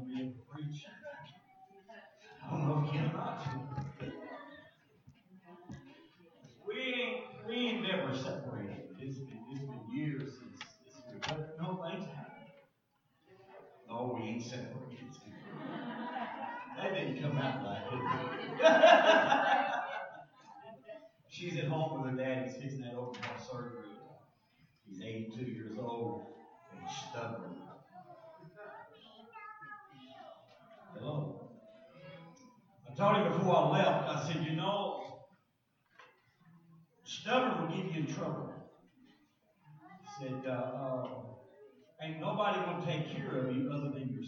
won't be able to preach. I don't know if Ken about to. We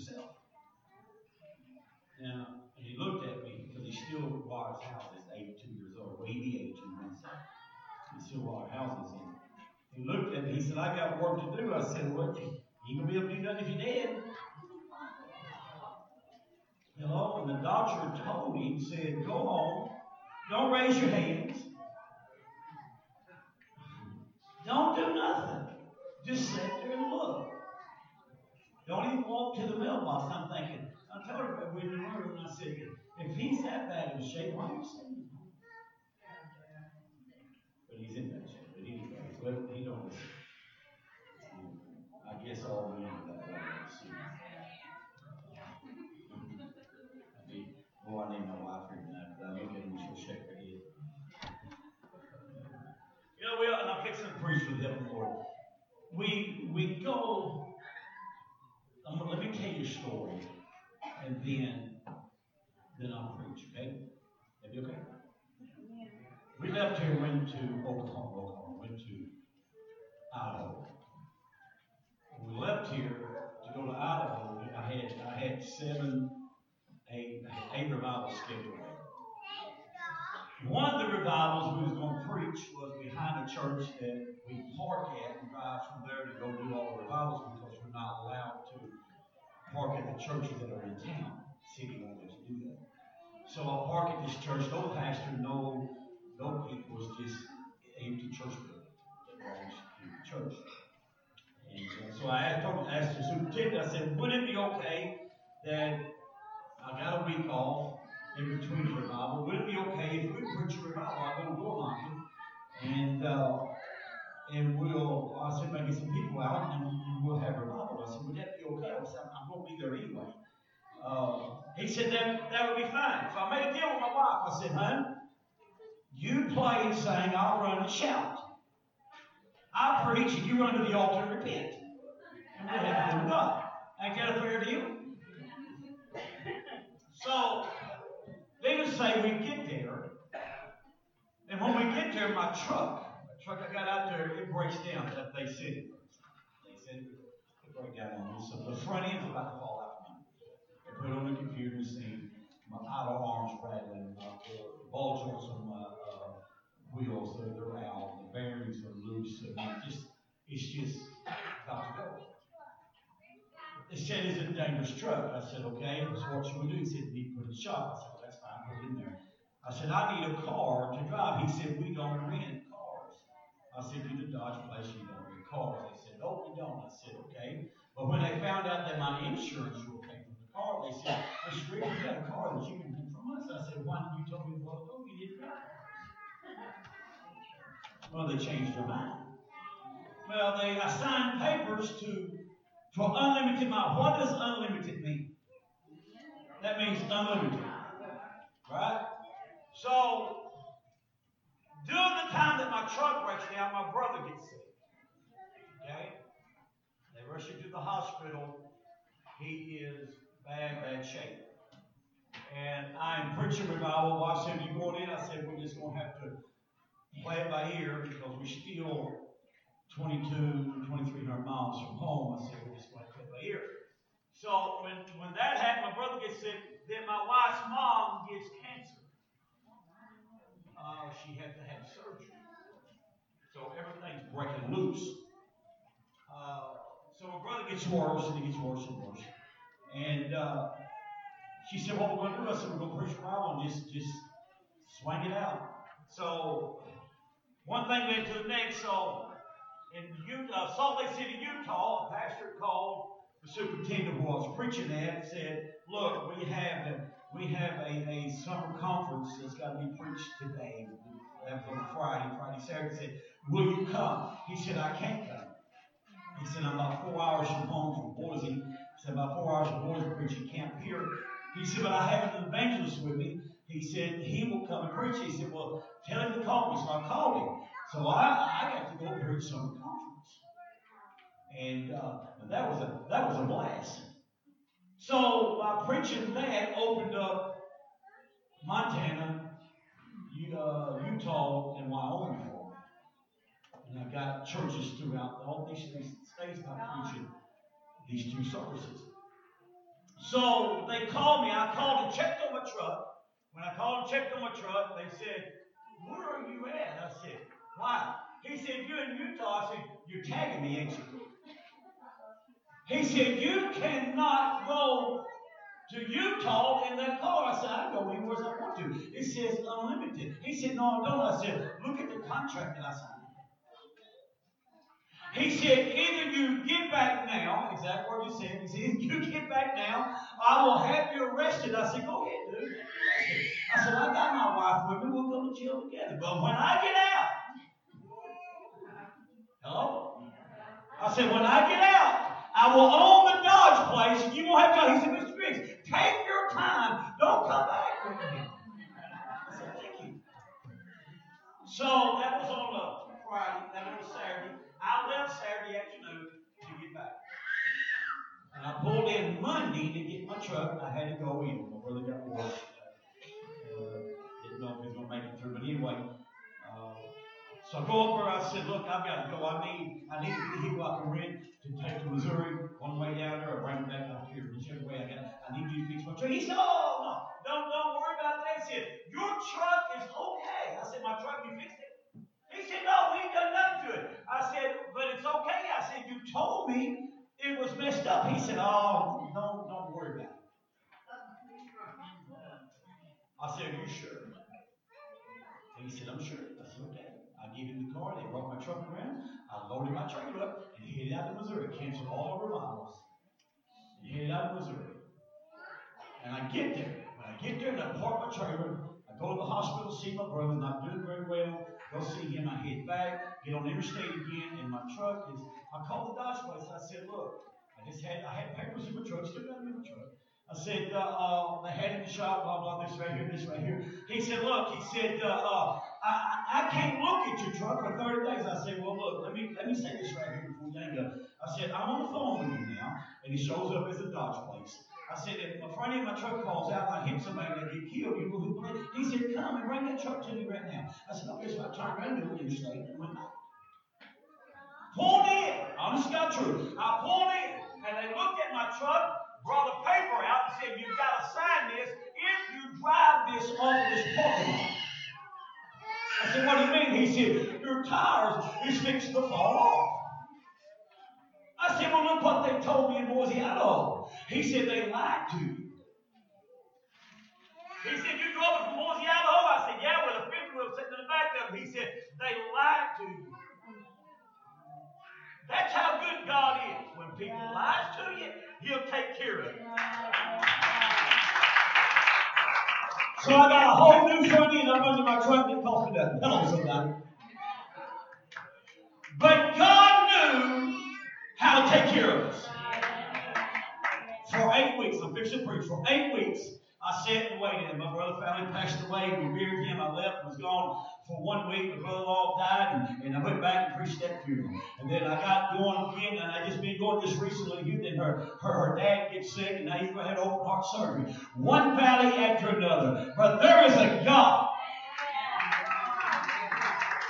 yourself. Now, and he looked at me because he still wires houses, 82 years old. Well, he be 82 Wednesday. He still wires houses. And he looked at me. He said, I got work to do. I said, Well, you ain't going to be able to do nothing if you're dead. Hello? And the doctor told him, said, Go home. Don't raise your hands. Don't do nothing. Just sit there and look. Don't even walk to the mailbox. I'm thinking, I told her we the room, and I said, if he's that bad in shape, why are you saying But he's in that shape. But anyway, he don't listen. I guess all men are that way. I mean, boy, I need my wife here tonight, because I look at him and she'll shake her head. You know, we and I'm fixing to preach with them, Lord. We we go. I'm gonna, let me tell you a story, and then then I'll preach. Okay? That be okay? We left here, went to Oklahoma, Oklahoma, went to Idaho. When we left here to go to Idaho, I had I had seven, eight, eight revivals scheduled. One of the revivals we was going to preach was behind a church that we park at and drive from there to go do all the revivals because we're not allowed park at the churches that are in town. City won't let us do that. So I park at this church. No pastor, no no people. It's just empty church building that belongs to the church. And uh, so I asked, asked the superintendent. I said, "Would it be okay that I got a week off?" in between the revival. Would it be okay if we preach a revival? I go door knocking, and uh, and we'll. I said maybe some people out, and, and we'll have revival. I said, would that be okay? I said, I'm, going to be there anyway. Uh, he said that that would be fine. So I made a deal with my wife. I said, hun, you play and sing, I'll run and shout. I preach, and you run to the altar and repent. And we'll have to God. Ain't that a fair deal? So they just say we get there, and when we get there, my truck, the truck I got out there, it breaks down. That they said it breaks down. They said it breaks down on me. So the front end's about to fall out from me. They put on the computer and see my outer arms rattling, the ball joints on my uh, wheels they're, they're out, the bearings are loose, and it just it's just about to go. They said it's a dangerous truck. I said, okay, so what should we do? He said, you need to put in shop. I said, that's fine, put it in there. I said, I need a car to drive. He said, we don't rent cars. I said, you the Dodge place, you don't rent cars. No, we don't. I said, okay. But when they found out that my insurance will pay for the car, they said, Mr. Green, you got a car that you can rent from us. I said, why didn't you tell me before ago you didn't? Well, they changed their mind. Well, they assigned papers to for unlimited miles. What does unlimited mean? That means unlimited. Right? So, during the time that my truck breaks down, my brother gets sick. Rush him to the hospital. He is bad, bad shape. And I'm preaching revival. I said, You going in? I said, We're just going to have to play it by ear because we're still 22, 2300 miles from home. I said, we're just going to play it by ear. So when, when that happened, my brother gets sick. Then my wife's mom gets cancer. Uh, she had to have surgery. So everything's breaking loose. Uh, so my brother gets worse, and he gets worse and worse. And uh, she said, what we're going to do, I said, we're going to preach Bible and just, just swing it out. So one thing led to the next. So in Utah, Salt Lake City, Utah, a pastor called the superintendent was preaching at said, "Look, we have a, we have a, a summer conference that's got to be preached today. That Friday, Friday, Saturday. Said, will you come? He said, I can't come. He said, I'm about four hours from home from Boise. He said, about four hours from Boise preaching camp here. He said, but I have an evangelist with me. He said, he will come and preach. He said, well, tell him to call me. So I called him. So I, I got to go preach some conference. And uh, that was a that was a blast. So by preaching that opened up Montana, uh, Utah, and Wyoming for me. And I got churches throughout all these these two services. So they called me. I called and checked on my truck. When I called and checked on my truck, they said, Where are you at? I said, Why? He said, You're in Utah. I said, You're tagging me, ain't you? He said, You cannot go to Utah in that car. I said, I go anywhere as I want to. It says unlimited. He said, No, I don't. I said, Look at the contract that I signed. He said, either you get back now, exact word you said, he said, you get back now, I will have you arrested. I said, go ahead, dude. I said, I got my wife with me, we'll go to jail together. But when I get out, hello? I said, when I get out, I will own the Dodge place, you won't have to. He said, Mr. Briggs, take your time. Don't come back with me. I said, thank you. So that was on a Friday, that was Saturday. I left Saturday afternoon to get back. And I pulled in Truck. I had to go in. My brother got work. Uh, didn't know if he was going to make it through, but anyway. Uh, so I go over. I said, "Look, I've got to go. I need, I need a vehicle I can rent to take to Missouri, one way down there, or bring it back up here, whichever way I got. I need you to fix my truck." He said, "Oh no, don't, don't worry about that." He said, "Your truck is okay." I said, "My truck, you fixed it." He said, "No, we ain't done nothing to it." I said, "But it's okay." I said, "You told me it was messed up." He said, "Oh, don't, don't worry about it." I said, "Are you sure?" And he said, "I'm sure." I said, "Okay." I gave him the car. They brought my truck around. I loaded my trailer up and headed out to Missouri. Canceled all our miles. And headed out to Missouri. And I get there. When I get there and I park my trailer, I go to the hospital, to see my brother, not doing very well. Go see him. I head back, get on the interstate again, and my truck is. I called the Dodge place. I said, look, I just had I had papers in my truck, still got in my truck. I said, uh, uh, they had in the shop, blah, blah, this right here, this right here. He said, look, he said, uh, uh, I, I can't look at your truck for 30 days. I said, well, look, let me let me say this right here before we hang up. I said, I'm on the phone with you now, and he shows up as a Dodge place. I said, if a friend of my truck calls out, I hit somebody that get killed, you will who He said, come and bring that truck to me right now. I said, okay, so I turned around to the interstate and went back. Pulled in, honest God true. I pulled in, and they looked at my truck, brought a paper out and said, You've got to sign this if you drive this off this parking lot. I said, What do you mean? He said, Your tires is fixing to fall off. I said, Well, look what they told me in Boise, Idaho. He said, They lied to you. He said, You drove it from Boise, Idaho? I said, Yeah, with the fifth wheel sitting in the back of it. He said, They lied to you. That's how good God is. When people lies to you, He'll take care of it. So I got a whole new front end up under my truck that cost me nothing. Hello, somebody. But God knew how to take care of us. For eight weeks, I'm fixing to preach. For eight weeks, I sat and waited. My brother finally passed away. We buried him. I left, was gone for one week. My brother-in-law died, and, and I went back and preached that funeral. And then I got going again, and I just been going just recently. Then her, her, her dad gets sick, and now to have open heart surgery. One valley after another. But there is a God.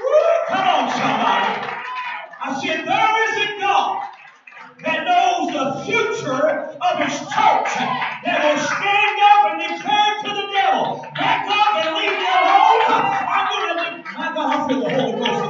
Woo, come on, somebody. I said, there is a God that knows the future of his church that will stand up and declare to the devil, back up and leave me alone. I'm going to, my God, I feel the Holy Ghost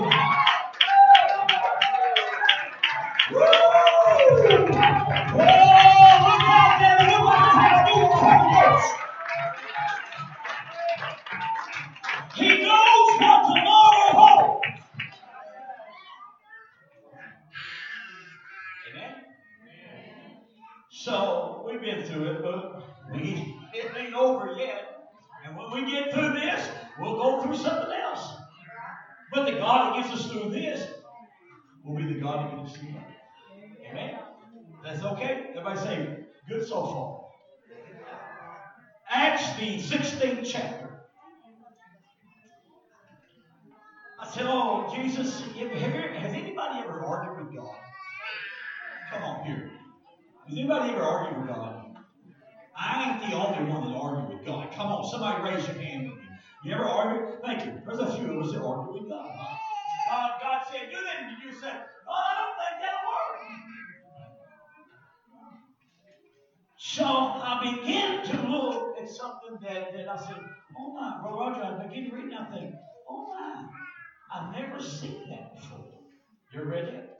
read it?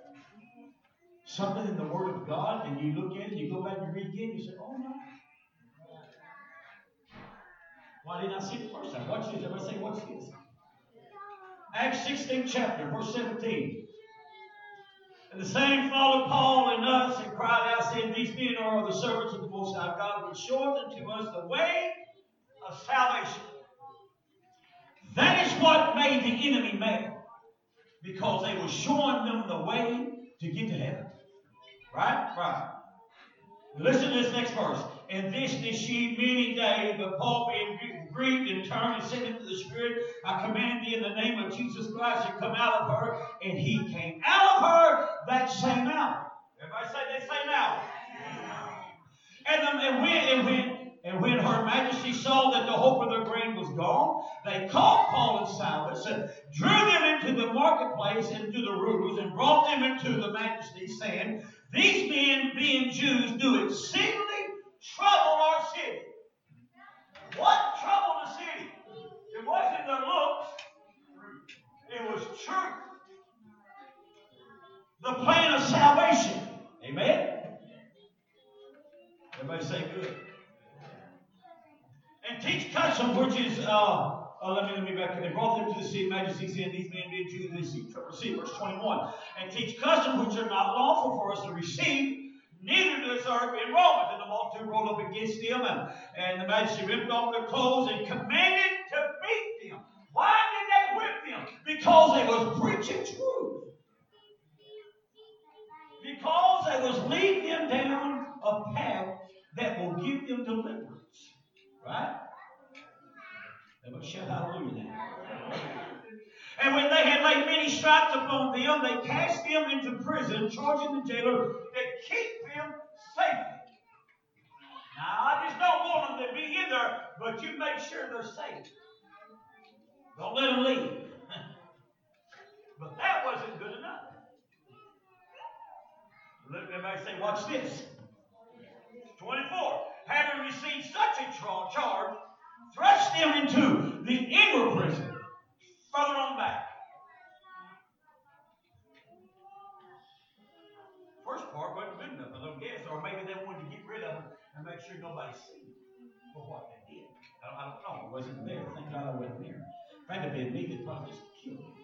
Something in the Word of God, and you look at it, you go back and read again, you say, oh my. Why didn't I see it the first time? Watch this. Everybody say, watch this. Acts 16, chapter, verse 17. And the same followed Paul and us and cried out, saying, These men are the servants of the Most High God, which showeth unto us the way of salvation. That is what made the enemy mad. Because they were showing them the way to get to heaven. Right? Right. Listen to this next verse. And this did she many days, but Paul being grieved and turned and said into the Spirit, I command thee in the name of Jesus Christ to come out of her. And he came out of her that same hour. Everybody say that same hour. And, um, and, when, and, when, and when her majesty saw that the hope of their grain was gone, they called Paul and Silas and drew them into the marketplace and to the rulers and brought them into the majesty, saying, These men, being Jews, do exceedingly trouble our city. What troubled the city? It wasn't their looks, it was truth. The plan of salvation. Amen? Everybody say good. And teach custom, which is, uh, uh, let me let me back. They brought them to the sea, majesty, saying, These men being Jews, they receive. Verse 21. And teach custom which are not lawful for us to receive, neither do serve in Romans. And the multitude rolled up against them, and, and the majesty ripped off their clothes and commanded to beat them. Why did they whip them? Because they was preaching truth. Because they was leading them down a path that will give them deliverance. Right? Everybody shout hallelujah. And when they had laid many stripes upon them, they cast them into prison, charging the jailer to keep them safe. Now, I just don't want them to be in there, but you make sure they're safe. Don't let them leave. but that wasn't good enough. Let everybody say, watch this. 24. Having received such a charge, thrust them into the inward prison, further on back. First part wasn't good enough, I don't guess, or maybe they wanted to get rid of them and make sure nobody seen for what they did. I don't, I don't know. Wasn't there. Thank God I wasn't there. If it had been me, they'd probably just killed me.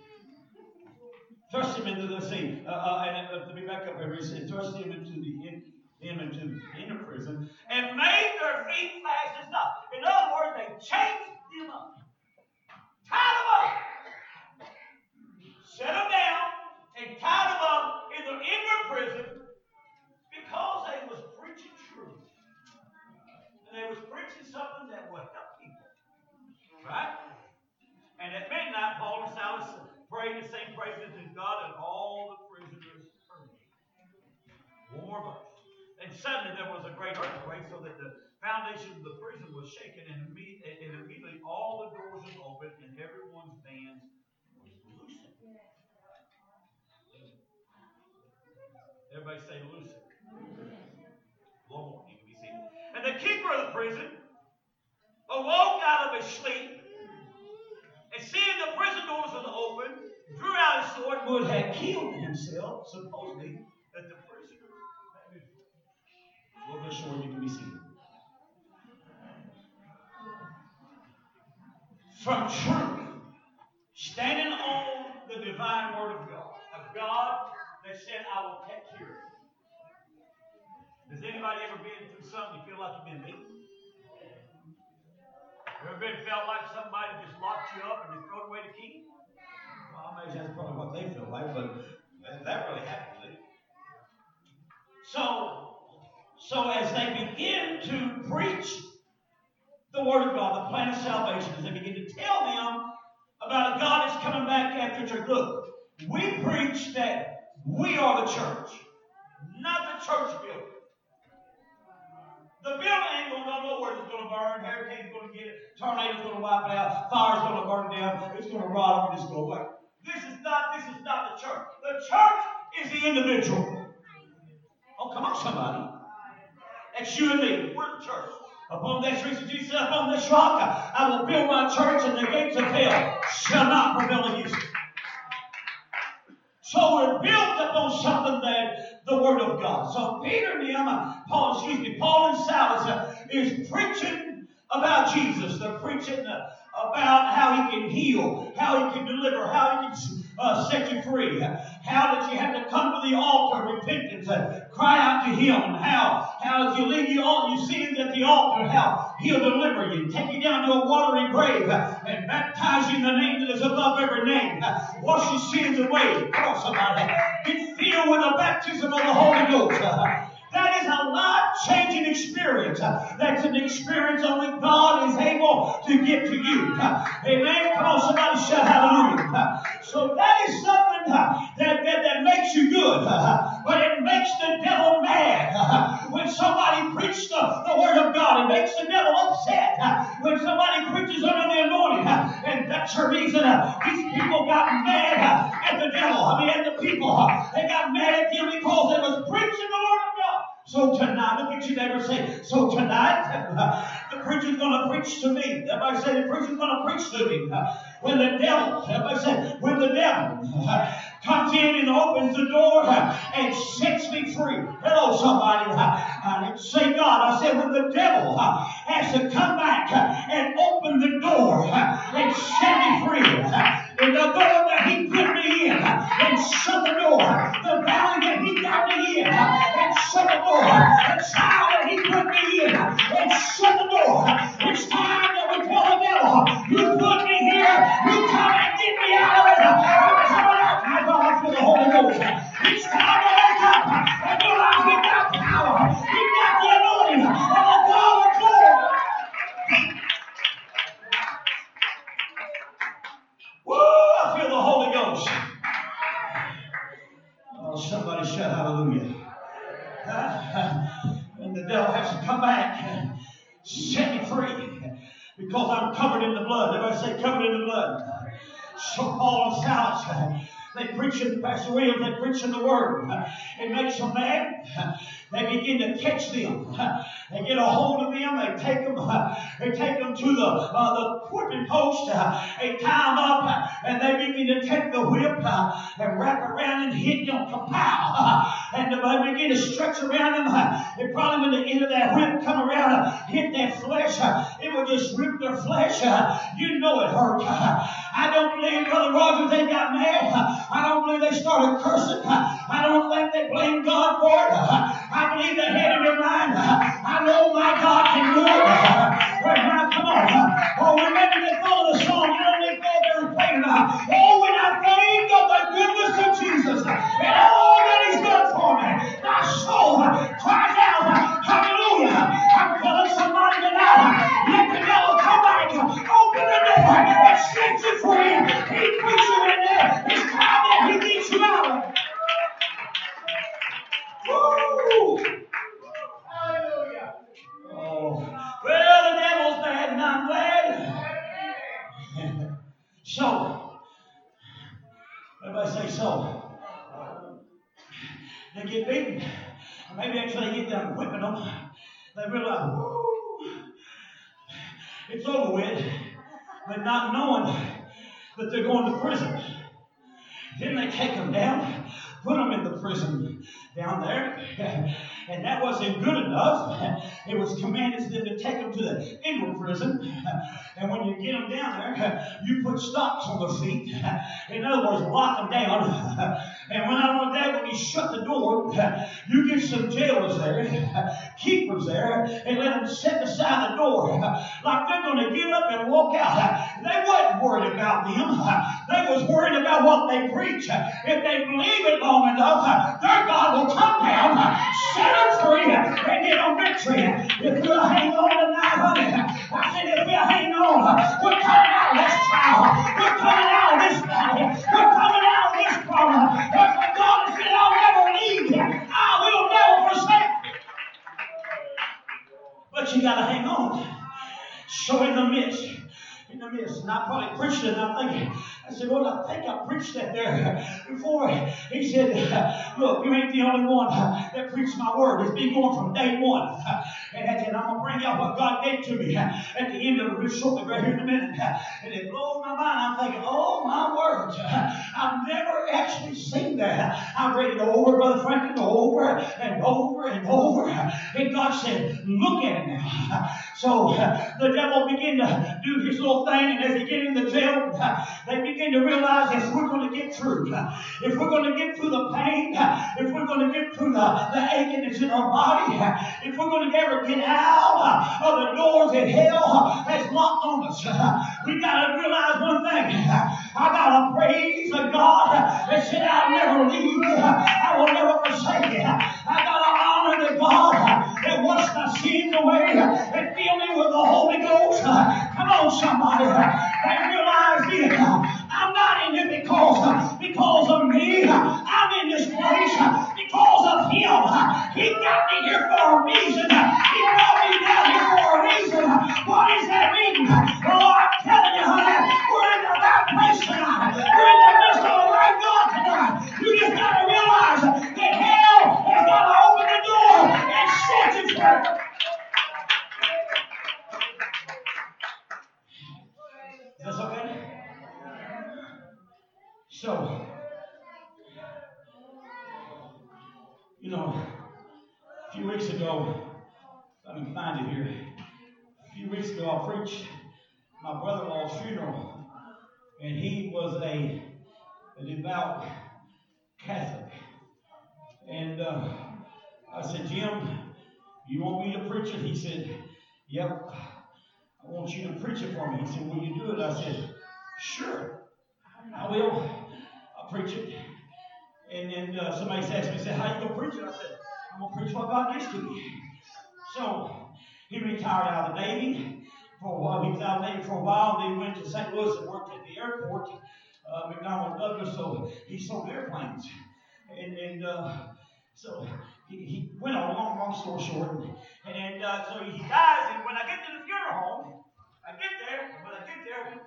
Thrust him into the sea. Uh, uh, and uh, let me back up here. He said, thrust him into the in, him into inner prison and made their feet fast as not. In other words, they chained them up, tied them up, set them down, and tied them up in their inner prison because they was preaching truth. And they was preaching something that would help people. Right? And at midnight, Paul and Silas prayed and sang praises to God, and all the prisoners heard. One more verse. And suddenly there was a great earthquake, so that the foundation of the prison was shaken, and, and immediately all the doors were opened, and everyone's bands was loosened. Everybody say loosened. More, you can be seated. And the keeper of the prison awoke out of his sleep, and seeing the prison doors were open, drew out his sword, would have killed himself, supposedly, that the you can be seated. From truth, standing on the divine word of God, of God that said, I will take care of you. Has anybody ever been through something you feel like you've been beaten? Ever been felt like somebody just locked you up and just thrown away the key? Well, I imagine that's probably what they feel like, but that really happens. So, so as they begin to preach the Word of God, the plan of salvation, as they begin to tell them about a God that's coming back after church. Look, we preach that we are the church, not the church building. The building ain't going to go nowhere. It's going to burn. Hurricane's going to get it. Tornado's going to wipe it out. Fire's going to burn it down. It's going to rot and just go away. This is not. This is not the church. The church is the individual. Oh, come on, somebody. That's you and me. We're the church. Upon this reason, Jesus said, Upon this rock I will build my church, and the gates of hell shall not prevail against it. So we're built upon something that the Word of God. So Peter and Paul, excuse me, Paul and Silas uh, is preaching about Jesus. They're preaching uh, about how he can heal, how he can deliver, how he can uh, set you free, how that you have to come to the altar of repentance and cry out to him, how, how as you leave the altar, you see him at the altar, how he'll deliver you, take you down to a watery grave, uh, and baptize you in the name that is above every name, uh, wash your sins away. Come somebody. Get filled with the baptism of the Holy Ghost. Uh, A life changing experience. That's an experience only God is able to give to you. Amen. Come on, somebody shout hallelujah. So that is something uh, that, that, that makes you good, uh, but it makes the devil mad. Uh, when somebody preaches the, the word of God, it makes the devil upset. When somebody preaches under the anointing, and that's the reason these people got mad at the devil. I mean, at the people. They got mad at them because they was preaching the word of. So tonight, look at your neighbor say, so tonight, the preacher's going to preach to me. Everybody say, the preacher's going to preach to me. When the devil, everybody say, when the devil comes in and opens the door and sets me free. Hello, somebody. Say God. I said, when the devil has to come back and open the door and set me free. The door that he put me in and shut the door. The valley that he got me in and shut the door. It's time that He put me in and shut the door. It's time that we tell the devil, You put me here. You come and get me out of it. I'm coming out. I God for the Holy Ghost. It's time to wake up and realize we've got power. Pastor Williams, they preach in the Word. It makes them mad. They begin to catch them. They get a hold of them. They take them. They take them to the uh, the whipping post. Uh, they tie them up, uh, and they begin to take the whip uh, and wrap around and hit them. Kapow! And they begin to stretch around them. And probably when the end of that whip come around, and hit their flesh, it will just rip their flesh. You know it hurt. I don't believe Brother Rogers they got mad. I don't believe they started cursing. I don't think they blamed God for it. I believe they had in their mind, I know my God can it. Now, come on. Oh, remember the thought of the song. You know, they thought they were playing. Oh, when I think of the goodness of Jesus and all that He's done for me, my soul cries out, Hallelujah. I'm telling somebody tonight, let the devil come back, open the door, and set you free. He puts you in there. It's time that He gets you out. prison. Then they take them down put them in the prison down there. And that wasn't good enough. It was commanded to them to take them to the inward prison. And when you get them down there, you put stocks on their feet. In other words, lock them down. And when I went there, when you shut the door, you get some jailers there, keepers there, and let them sit beside the door like they're going to get up and walk out. They wasn't worried about them. They was worried about what they preach. If they believe it long enough, their God will come down, set them free, and get on victory. If we'll hang on tonight, honey, I said if we'll hang on, we're coming out of this trial. We're coming out of this battle. We're coming out of this problem. That's what God has said, I'll never leave you. I will never forsake you. But you got to hang on. So in the midst, in the midst, and I probably preached it, and I'm thinking, I said, Lord, I think I preached that there before. He said, Look, you ain't the only one that preached my word. It's been going from day one. And I said, I'm going to bring out what God gave to me at the end of it, shortly, right here in a minute. And it blows my mind. I'm thinking, Oh, my words. I've never actually seen that. I've read it over, Brother Franklin, over and over. God said, Look at now. So the devil began to do his little thing, and as he get in the jail, they begin to realize if we're going to get through, if we're going to get through the pain, if we're going to get through the, the aching that's in our body, if we're going to ever get out uh, of the doors that hell uh, has locked on us, we got to realize one thing. I got to praise the God uh, that said, I'll never leave you, I will never forsake you. I got to honor the God that washed my sins away and filled me with the Holy Ghost. Uh, come on, somebody. Uh, they realize this. I'm not in here because, uh, because of me. I'm in this place because of Him. He got me here for a reason. He brought me down here for a reason. What is that reason? Oh, That's okay? So, you know, a few weeks ago, let me find it here. A few weeks ago, I preached my brother in law's funeral, and he was a, a devout Catholic. And uh, I said, Jim, you want me to preach it? He said, Yep. I want you to preach it for me. He said, Will you do it? I said, Sure, I will. I'll preach it. And then uh, somebody asked me, said, How you to preach it? I said, I'm to preach what God gives to me. So he retired out of the Navy for a while. He was out of the Navy for a while. Then he went to St. Louis and worked at the airport, uh, McDonnell Douglas. So he sold airplanes. And, and uh, so he, he went on, long, long story short. And, and uh, so he dies. And when I get to the funeral home, I get there. When I get there,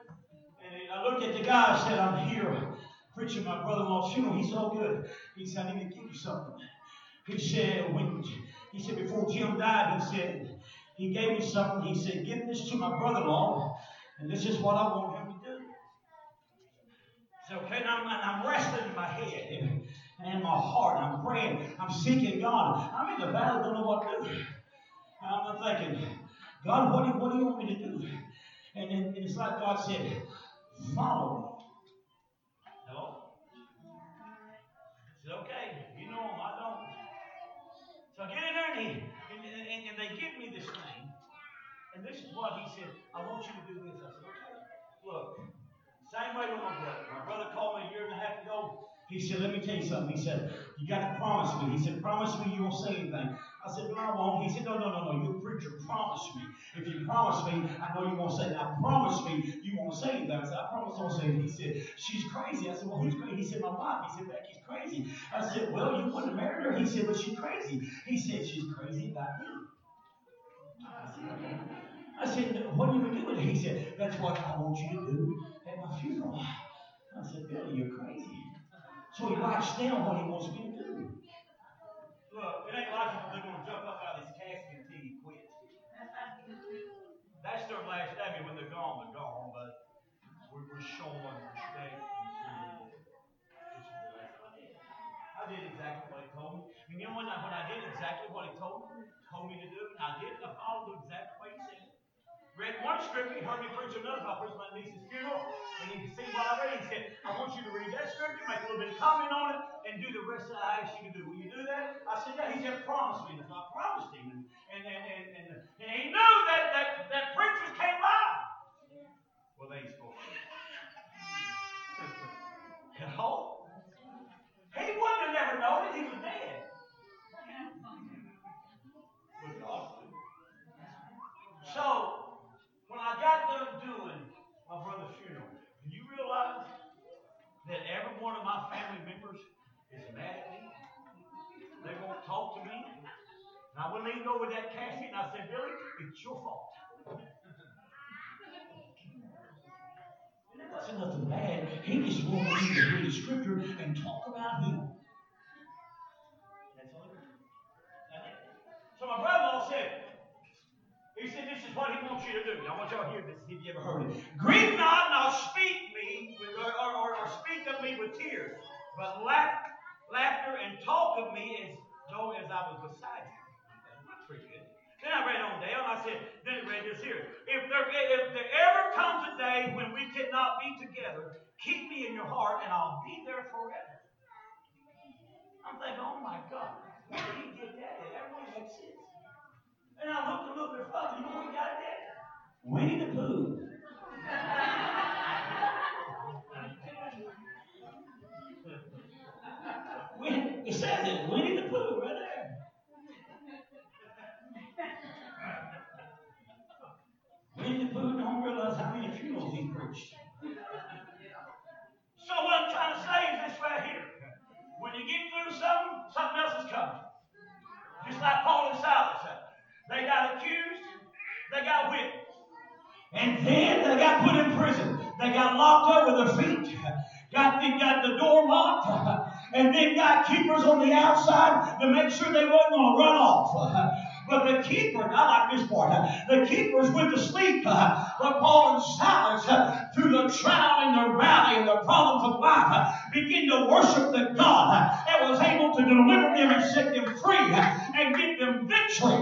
and I looked at the guy. I said, I'm here preaching my brother-in-law's funeral. He's so good. He said, I need to give you something. He said, when he said before Jim died, he said, he gave me something. He said, give this to my brother-in-law, and this is what I want him to do. So, okay, and I'm, I'm wrestling in my head in my heart. I'm praying. I'm seeking God. I'm in the battle, don't know what to do. I'm thinking, God, what do, what do you want me to do? And then and it's like God said, follow me. Hello? Okay, you know him, I don't. So I get in there and, and, and, and they give me this thing. And this is what he said, I want you to do this. I said, okay. Look, same way with my brother. My brother called me a year and a half ago. He said, let me tell you something. He said, you got to promise me. He said, promise me you won't say anything. I said, no, I won't. He said, no, no, no, no. You preacher, promise me. If you promise me, I know you won't say it. Now, promise me you won't say anything. I said, I promise I won't say anything. He said, she's crazy. I said, well, who's crazy? He said, my wife. He said, Becky's crazy. I said, well, you wouldn't have married her. He said, but she's crazy. He said, she's crazy about you. I said, okay. I said, what are you going to do with it? He said, that's what I want you to do at my funeral. I said, Billy, you're crazy. So he writes down what he wants me to do. Look, it ain't like they're going to jump up out of his casket until he quits. That's their last day. I mean, when they're gone, they're gone, but we're, we're showing respect. I did exactly what he told me. You know when I, when I did exactly what he told me, told me to do, and I did, one scripture, he heard me preach another. I preached my niece's funeral, and he seen what I read. He said, I want you to read that scripture, make a little bit of comment on it, and do the rest that I asked you to do. Will you do that? I said, Yeah. He said, Promise me. And I promised him. And, and, and, and, and, and he knew that, that, that preachers came by. Well, they supposed to. Hello? He wouldn't have never known it. He was dead. But God So, when I got done doing my brother's funeral, do you realize that every one of my family members is mad at me? They won't talk to me. I went leaned over that casket and I said, Billy, it's your fault. It wasn't nothing bad. He just wanted me to read the scripture and talk about him. That's all. So my brother-in-law said, he said, This is what he wants you to do. I want y'all to hear this, if you ever heard it. Grieve not, nor speak me, with, or, or, or, speak of me with tears, but laugh, laughter and talk of me as though as I was beside you. Then I read on down. I said, then it read this here. If there, if there ever comes a day when we cannot be together, keep me in your heart, and I'll be there forever. I'm thinking, oh my God, where did he get that? That really makes sense. And I looked a little bit further. You know we got there? Winnie the Pooh. it says it, Winnie the Pooh, right there. Winnie the Pooh don't realize how many funerals he preached. So what I'm trying to say is this right here. When you get through something, something else is coming. Just like Paul and Silas. They got accused. They got whipped. And then they got put in prison. They got locked up with their feet. Got the, got the door locked. And then got keepers on the outside to make sure they wasn't going to run off. But the keeper, I like this part, the keepers went to sleep. But Paul and Silas, through the trial and the rally and the problems of life, began to worship the God that was able to deliver them and set them free and give them victory.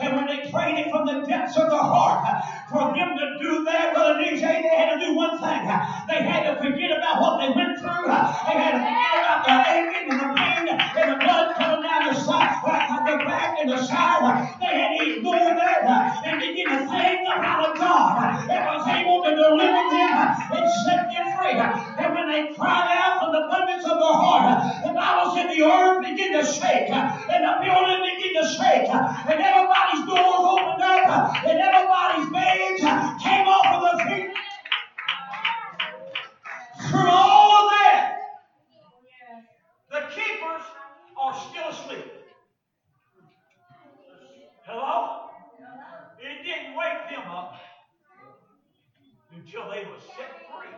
and when they prayed it from the depths of their heart, for them to do that, Brother DJ, they had to do one thing. They had to forget about what they went through. They and the side. They had to ignore that and begin to think about a God that was able to deliver them and set them free. And when they cried out from the abundance of their heart, the Bible said the earth began to shake and the building began to shake and everybody's doors opened up and everybody's beds came off of their feet. Through all of that, the keepers are still asleep. Hello? It didn't wake them up until they were set free.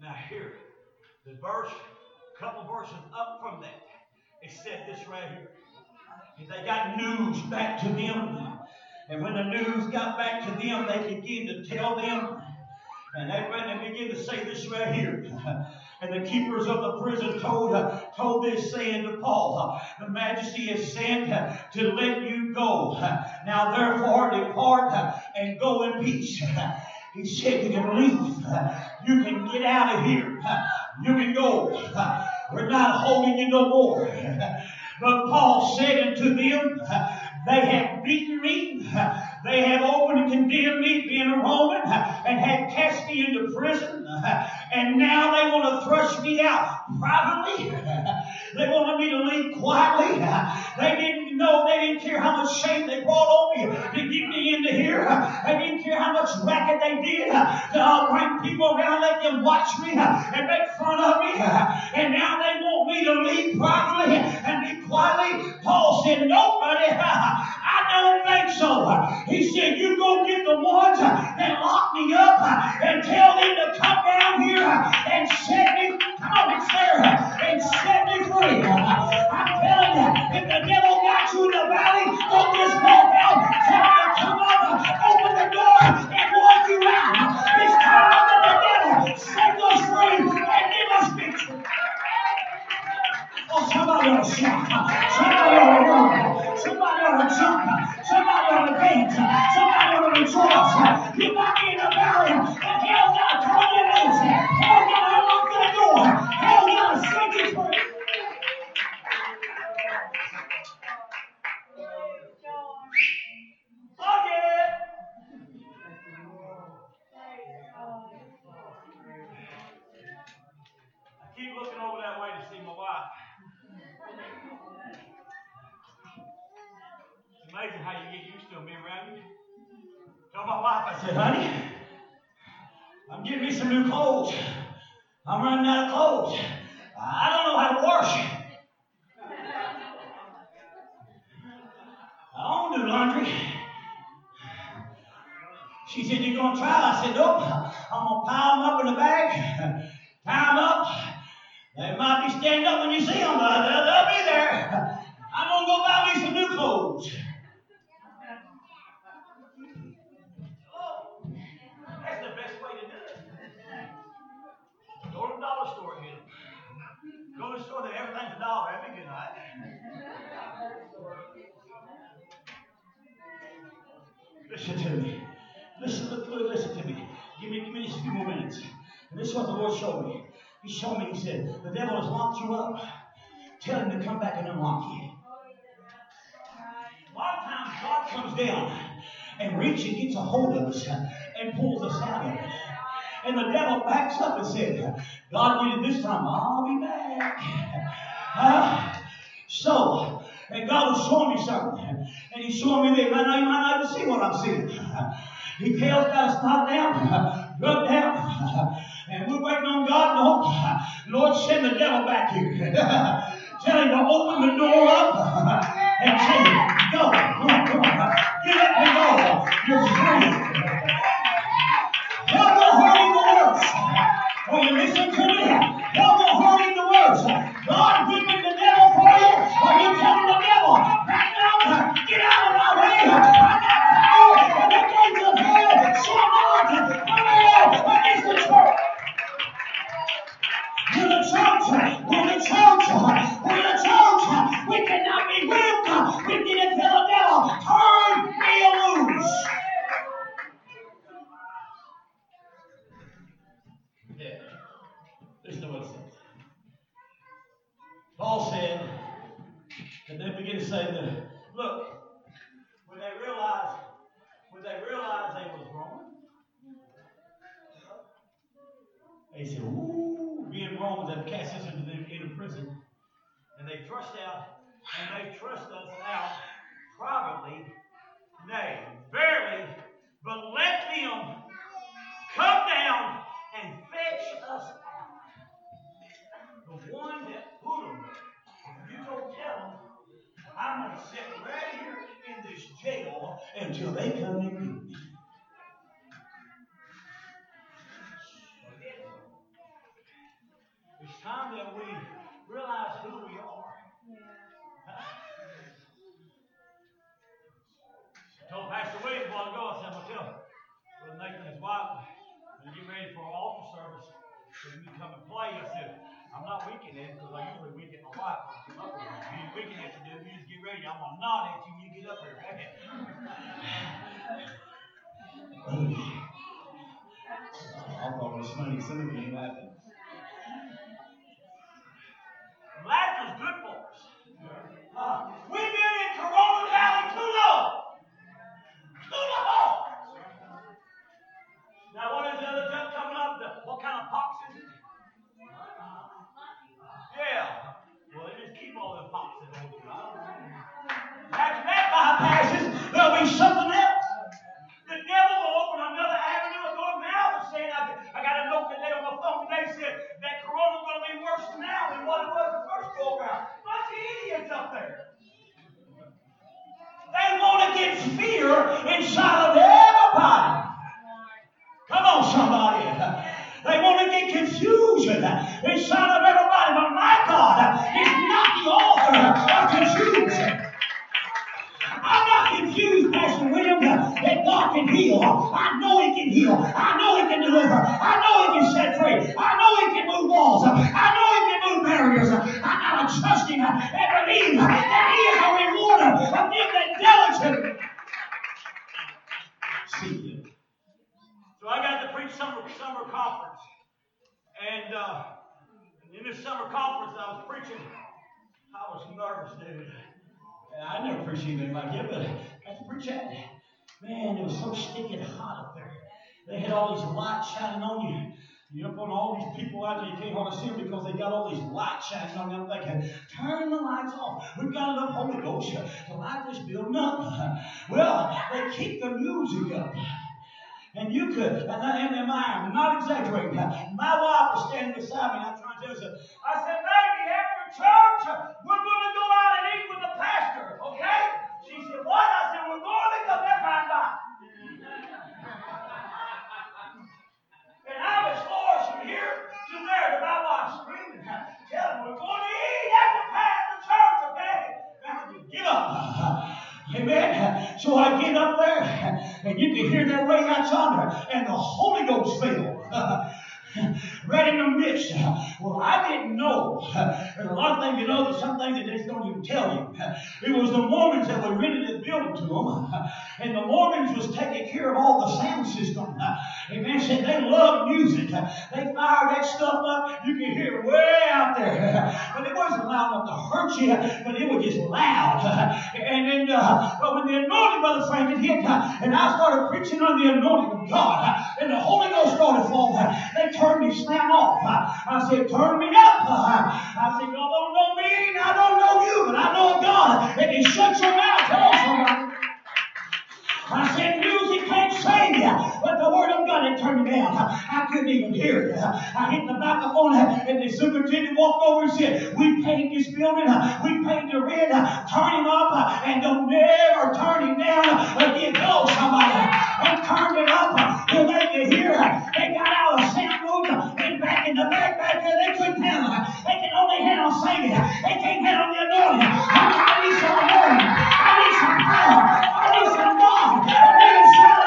Now here, the verse, a couple verses up from that, it said this right here. They got news back to them. And when the news got back to them, they began to tell them. And they, they began to say this right here. And the keepers of the prison told, uh, told this saying to Paul, uh, The majesty is sent uh, to let you go. Now therefore depart and go in peace. He said you can leave. You can get out of here. You can go. We're not holding you no more. But Paul said unto them, They have beaten me. They have opened and condemned me, being a Roman, and have cast me into prison. And now they want to thrust me out privately. They wanted me to leave quietly. They didn't know, they didn't care how much shame they brought on me to get me into here. They didn't care how much racket they did to uh, bring people around, let them watch me and make fun of me. when you see them like that, backs up and said, God did it this time, I'll be back. Huh? So, and God was showing me something. And He showed me that right now you might not even see what I'm seeing. He tells got to stop down, drug down. And we're waiting on God. No, Lord, send the devil back here. Tell him to open the door up and say, Go, come on. Get up and go. You're free. Will you listen to me? No heart in the words. God, when we you. It to them, uh, and the Mormons was taking care of all the sound system. Uh, amen. Said they love music. Uh, they fired that stuff up. You can hear it way out there. But it wasn't loud enough to hurt you, but it was just loud. And then, uh, but when the anointing, Brother Frank, hit, and I started preaching on the anointing of God, and the Holy Ghost started falling, they turned me slam off. I said, turn me up. I said, y'all don't know me, and I don't know you, but I know God. And he shut your mouth. Tell somebody. I said, music can't save you, but the word of God had turned me down. I couldn't even hear it. I hit the microphone, and the superintendent walked over and said, We paid this building, we paid the rent, turn him up, and don't never turn him down again. Go, somebody, and turned it up. Till they could hear. It. They got out of sound booth and back in the back back there, they couldn't handle it. They can only handle singing. They can't handle the anointing. I need some anointing. I need some power. I need some. We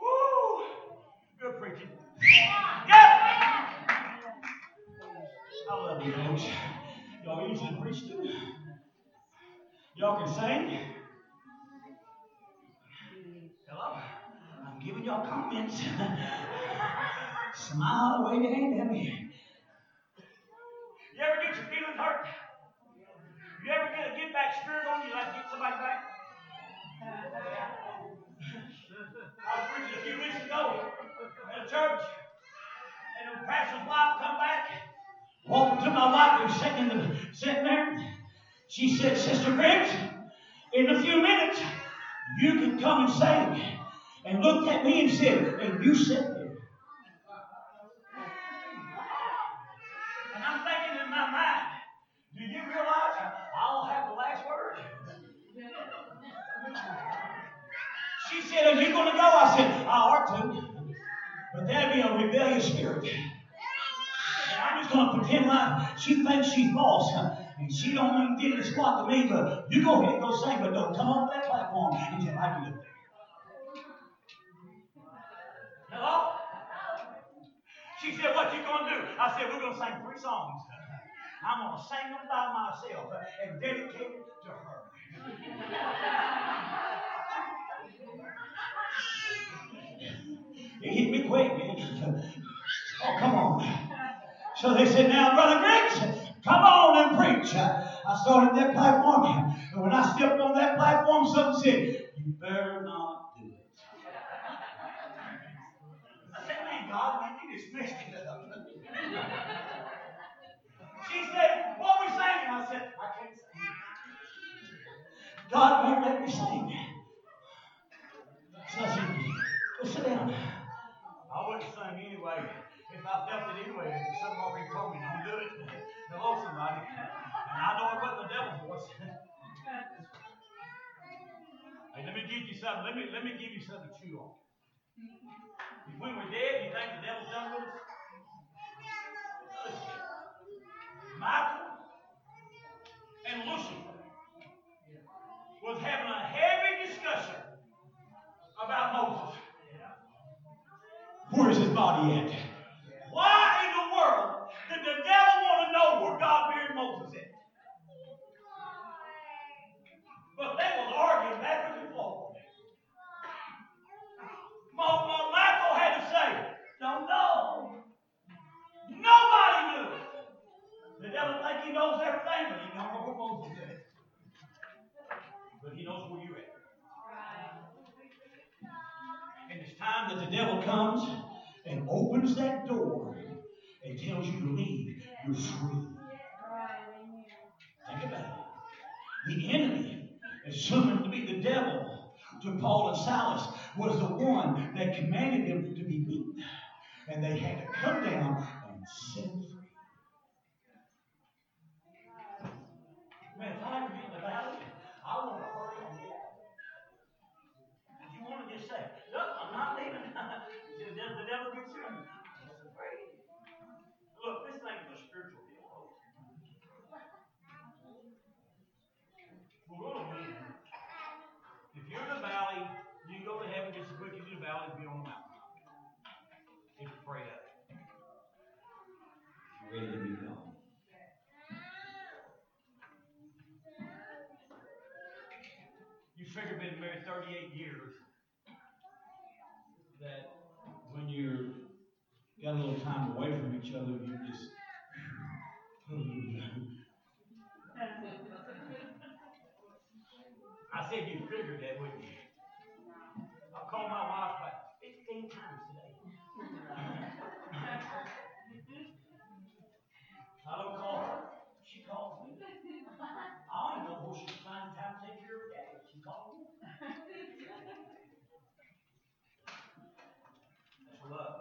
Woo! Good preaching. Yeah. I love you folks. Y'all easy preach. Y'all can sing. Hello? I'm giving y'all comments. Smile, wave your hand at me. You ever get your feelings hurt? You ever get a get back spirit on you like get somebody back? Was preaching a few weeks ago at a church, and the pastor's wife come back, walked to my wife who's sitting, in the, sitting there. She said, Sister Griggs, in a few minutes, you can come and sing. And looked at me and said, and you sit there. And I'm thinking in my mind, do you realize I'll have the last word? She said, Are you going to go? I said, I ought to. But that'd be a rebellious spirit. And I'm just going to pretend like she thinks she's boss. And she don't even in the spot to me, but you go ahead and go sing, but don't come off that platform until I there. Hello? She said, What you gonna do? I said, We're gonna sing three songs. I'm gonna sing them by myself and dedicate it to her. You hit me quick. Oh, come on. So they said, Now, Brother Griggs, come on and preach. I started that platform, and when I stepped on that platform, something said, You better not do it. I said, Man, God, man, you just messed it up. She said, What we singing? I said, I can't sing. God won't let me sing. So I said, Go sit down. Anyway. If I felt it anyway, something already told me, don't do it. Hello, somebody. And I know it wasn't the devil's voice. hey, let me give you something. Let me let me give you something to chew on. When we're dead, you think the devil's done with us? Michael and Lucifer was having a heavy discussion about Moses. Body at? Why in the world did the devil want to know where God buried Moses at? But they was arguing backwards and forwards. Michael had to say, don't know. Nobody knew. The devil think he knows everything, but he don't know where Moses is. But he knows where you're at. And it's time that the devil comes and opens that door and tells you to leave. You're free. Think about it. The enemy, assuming to be the devil to Paul and Silas, was the one that commanded them to be beaten. And they had to come down and set them free. Man, if I ever get in the valley, I want to hurry and get out. If you want to just say, look, I'm not leaving. the, the devil gets you. Look, this thing is a spiritual deal, folks. We're going to win. If you're in the valley, you go to heaven just as quick as you're in the valley and be on the mountain. If you pray up. You're ready to be gone. You figure been married 38 years that when you're got a little time away from each other, you just I said you figured that, wouldn't you? I called my wife like 15 times today. I don't call her. She calls me. I don't even know where she's finding time to take care of daddy. She calls me. That's love.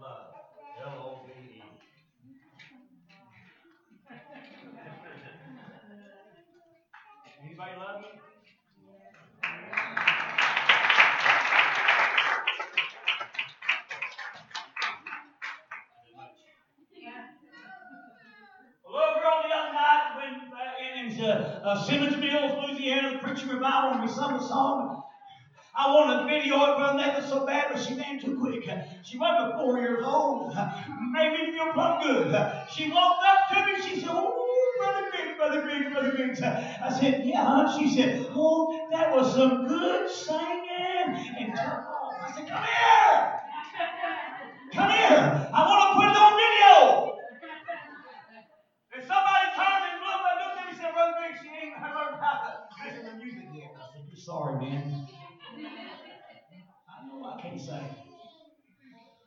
Love. L-O-V-E. Anybody love me? A little girl the other night when uh, uh, uh, Simmons Mills, Louisiana, preaching revival, and we sung a song. I wanted to video it, Brother Nathan, so bad, but she ran too quick. She wasn't four years old. Feel plumb good. She walked up to me. She said, Oh, Brother Griggs, Brother Griggs, Brother Griggs. I said, Yeah, huh? She said, Oh, that was some good singing. And off. I said, Come here. Come here. I want to put it on video. And somebody turned and looked, looked at me and said, Brother Griggs, she ain't learned how to listen to music yet. I said, You're sorry, man. I know I can't sing,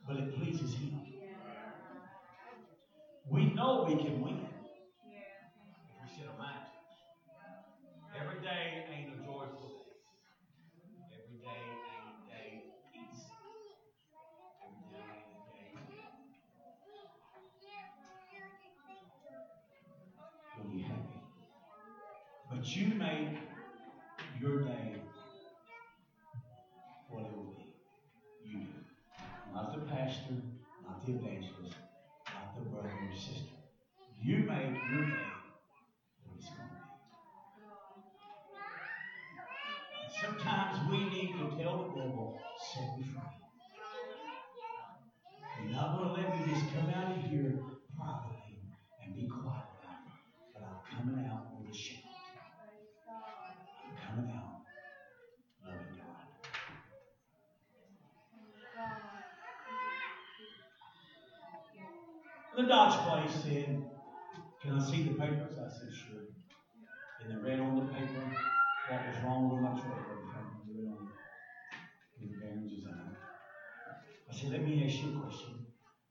but it pleases Him. We know we can You make your day The Dodge place said, Can I see the papers? I said, Sure. And they read on the paper what was wrong with my truck. I said, Let me ask you a question.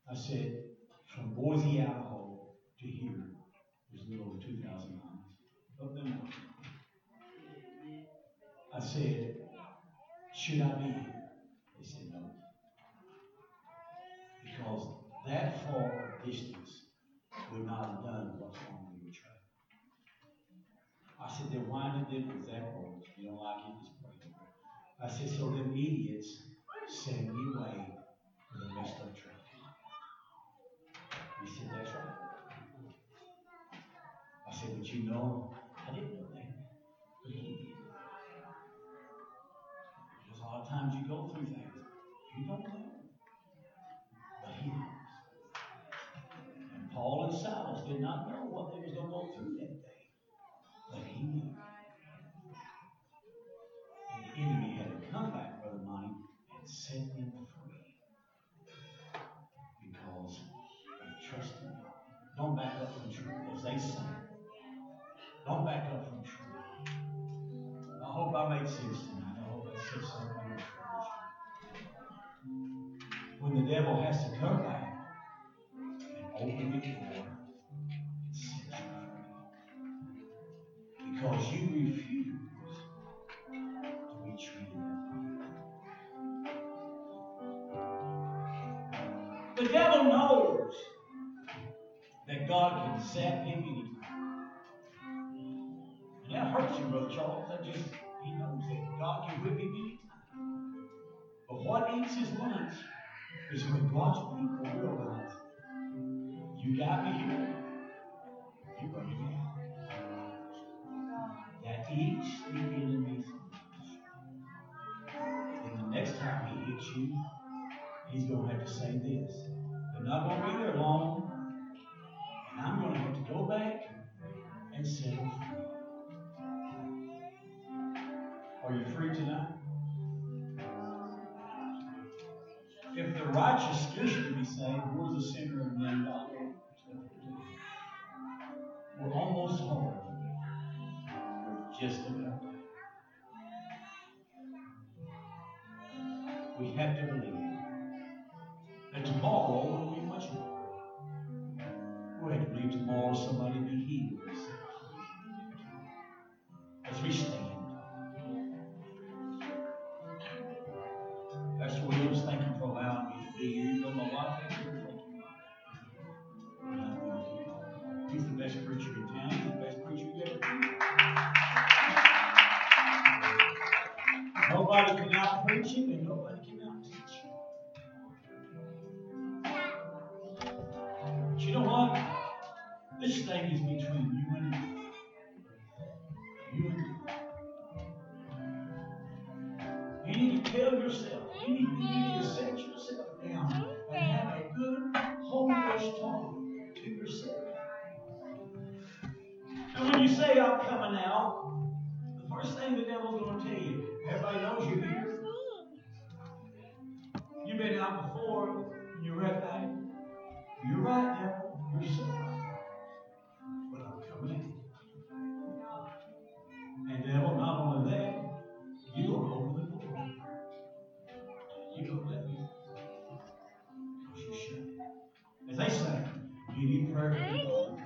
I said, From Boise, Idaho to here is a little over 2,000 miles. Up them. I said, Should I be reminded them of that word. You know, like it was praying. I said, so them idiots send you away with a messed up truck. He said, that's right. I said, but you know, I didn't know that. Because a lot of times you go through things. You don't know. Amen. If the righteous scarcely be saved, we're the sinner and the God. We're almost home. We're just about.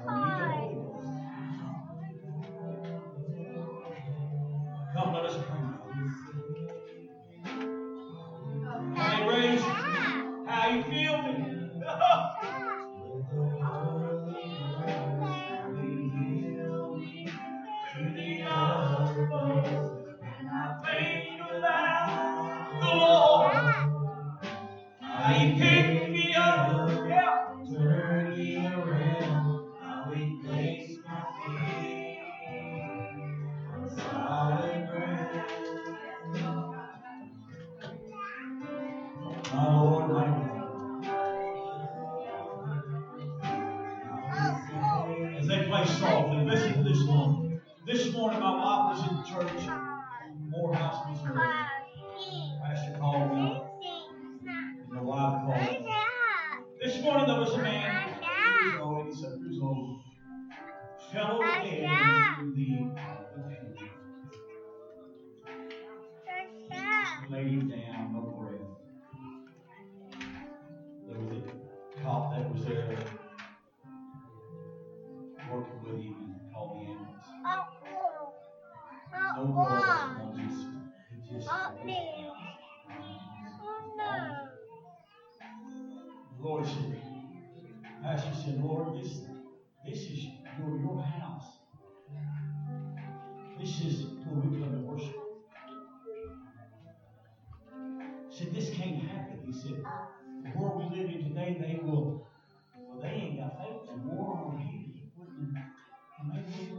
Hi. said, This can't happen. He said, The world we live in today, they will, well, they ain't got faith. The war on Haiti wouldn't have made it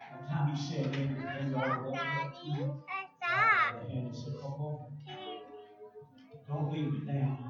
By the time he said, Daddy, what's up? And said, Come on, don't leave it now.